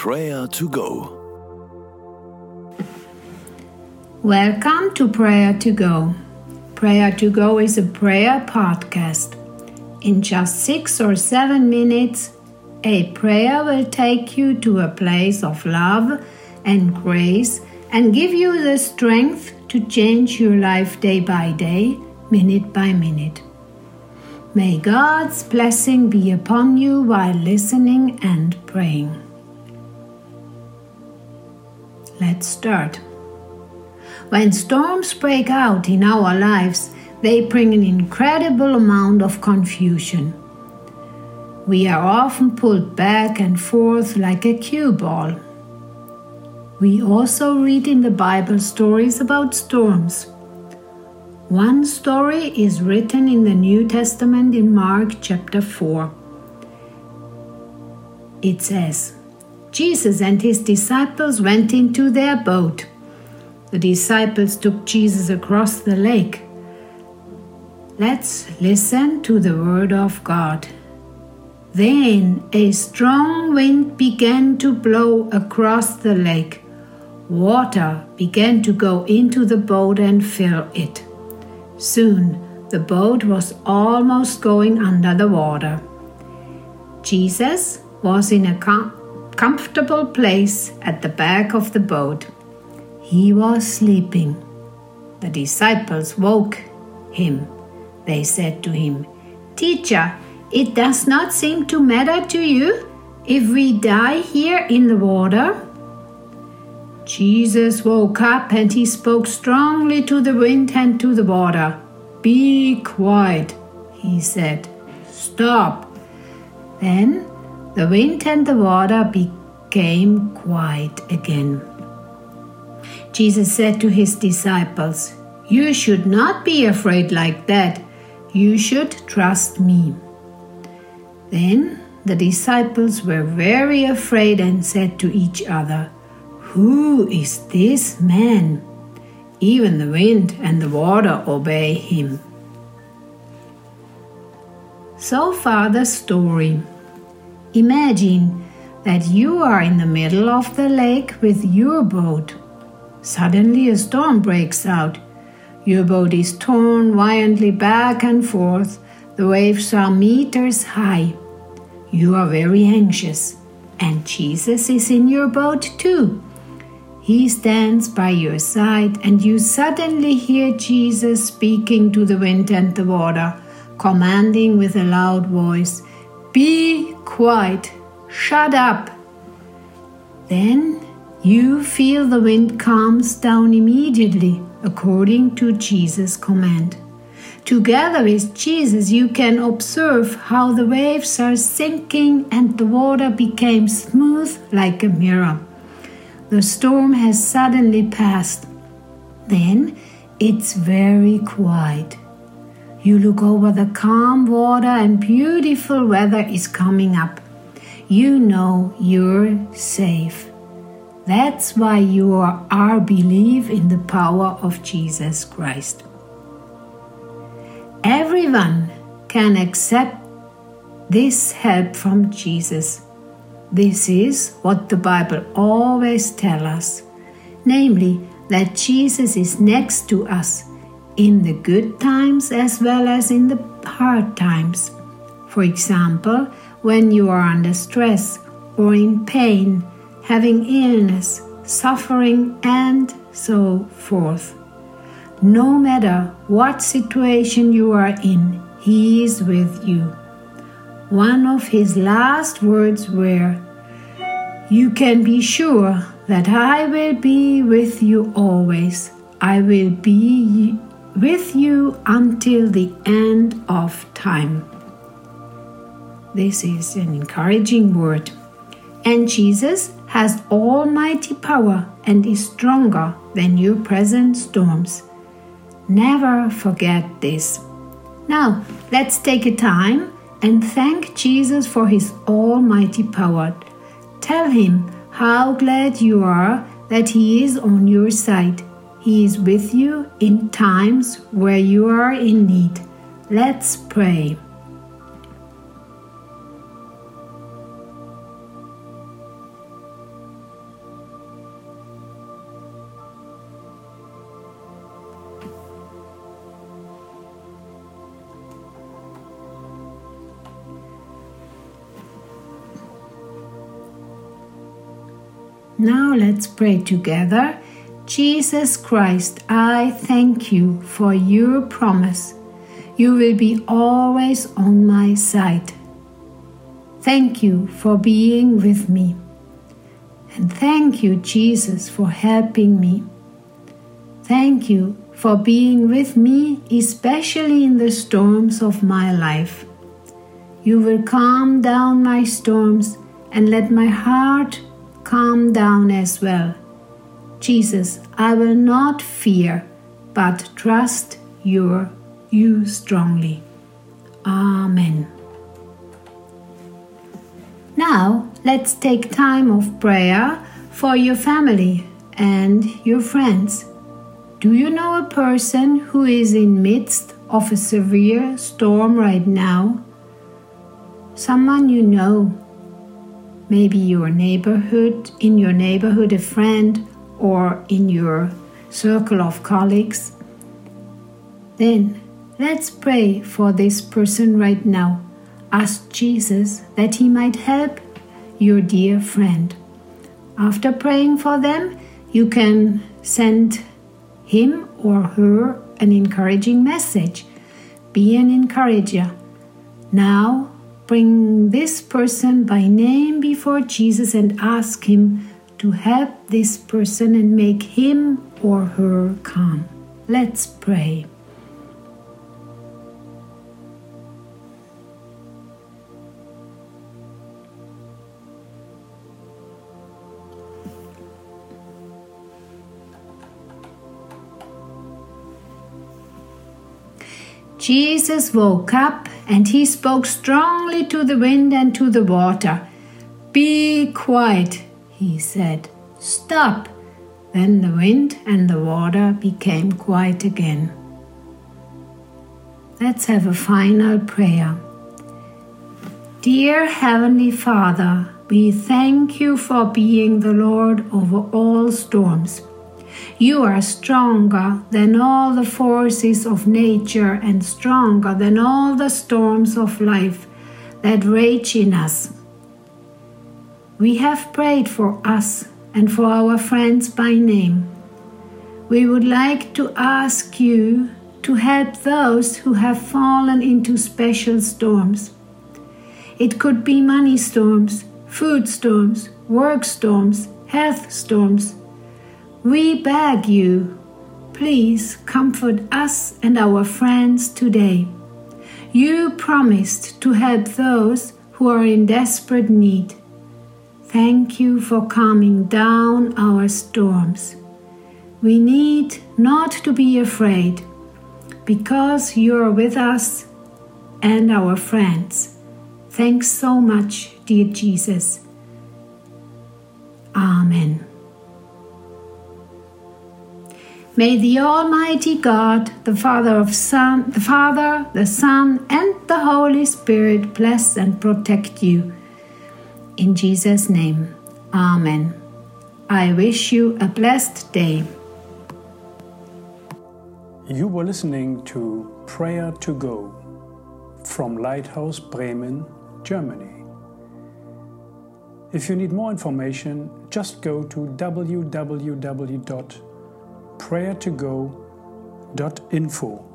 Prayer to Go. Welcome to Prayer to Go. Prayer to Go is a prayer podcast. In just six or seven minutes, a prayer will take you to a place of love and grace and give you the strength to change your life day by day, minute by minute. May God's blessing be upon you while listening and praying. Let's start. When storms break out in our lives, they bring an incredible amount of confusion. We are often pulled back and forth like a cue ball. We also read in the Bible stories about storms. One story is written in the New Testament in Mark chapter 4. It says, Jesus and his disciples went into their boat. The disciples took Jesus across the lake. Let's listen to the word of God. Then a strong wind began to blow across the lake. Water began to go into the boat and fill it. Soon the boat was almost going under the water. Jesus was in a com- comfortable place at the back of the boat. He was sleeping. The disciples woke him. They said to him, Teacher, it does not seem to matter to you if we die here in the water? Jesus woke up and he spoke strongly to the wind and to the water. Be quiet, he said. Stop. Then the wind and the water became quiet again. Jesus said to his disciples, You should not be afraid like that. You should trust me. Then the disciples were very afraid and said to each other, Who is this man? Even the wind and the water obey him. So far, the story. Imagine that you are in the middle of the lake with your boat. Suddenly, a storm breaks out. Your boat is torn violently back and forth. The waves are meters high. You are very anxious, and Jesus is in your boat too. He stands by your side, and you suddenly hear Jesus speaking to the wind and the water, commanding with a loud voice, Be quiet, shut up. Then you feel the wind calms down immediately, according to Jesus' command. Together with Jesus, you can observe how the waves are sinking and the water became smooth like a mirror. The storm has suddenly passed. Then it's very quiet. You look over the calm water and beautiful weather is coming up. You know you're safe. That's why you are, are believe in the power of Jesus Christ. Everyone can accept this help from Jesus. This is what the Bible always tells us, namely that Jesus is next to us in the good times as well as in the hard times. For example, when you are under stress or in pain, having illness, suffering, and so forth. No matter what situation you are in, He is with you. One of His last words were, You can be sure that I will be with you always. I will be with you until the end of time. This is an encouraging word. And Jesus has almighty power and is stronger than your present storms. Never forget this. Now, let's take a time and thank Jesus for his almighty power. Tell him how glad you are that he is on your side. He is with you in times where you are in need. Let's pray. Now let's pray together Jesus Christ, I thank you for your promise. You will be always on my side. Thank you for being with me. And thank you, Jesus, for helping me. Thank you for being with me, especially in the storms of my life. You will calm down my storms and let my heart calm down as well. Jesus, I will not fear, but trust your you strongly. Amen. Now, let's take time of prayer for your family and your friends. Do you know a person who is in midst of a severe storm right now? Someone you know. Maybe your neighborhood, in your neighborhood a friend or in your circle of colleagues. Then let's pray for this person right now. Ask Jesus that he might help your dear friend. After praying for them, you can send him or her an encouraging message. Be an encourager. Now, bring this person by name before Jesus and ask him to help this person and make him or her calm. Let's pray. Jesus woke up and he spoke strongly to the wind and to the water. Be quiet, he said. Stop. Then the wind and the water became quiet again. Let's have a final prayer. Dear Heavenly Father, we thank you for being the Lord over all storms. You are stronger than all the forces of nature and stronger than all the storms of life that rage in us. We have prayed for us and for our friends by name. We would like to ask you to help those who have fallen into special storms. It could be money storms, food storms, work storms, health storms, we beg you, please comfort us and our friends today. You promised to help those who are in desperate need. Thank you for calming down our storms. We need not to be afraid because you're with us and our friends. Thanks so much, dear Jesus. Amen. May the Almighty God, the Father of Son, the Father, the Son, and the Holy Spirit bless and protect you. In Jesus' name, Amen. I wish you a blessed day. You were listening to Prayer to Go from Lighthouse Bremen, Germany. If you need more information, just go to www prayertogo.info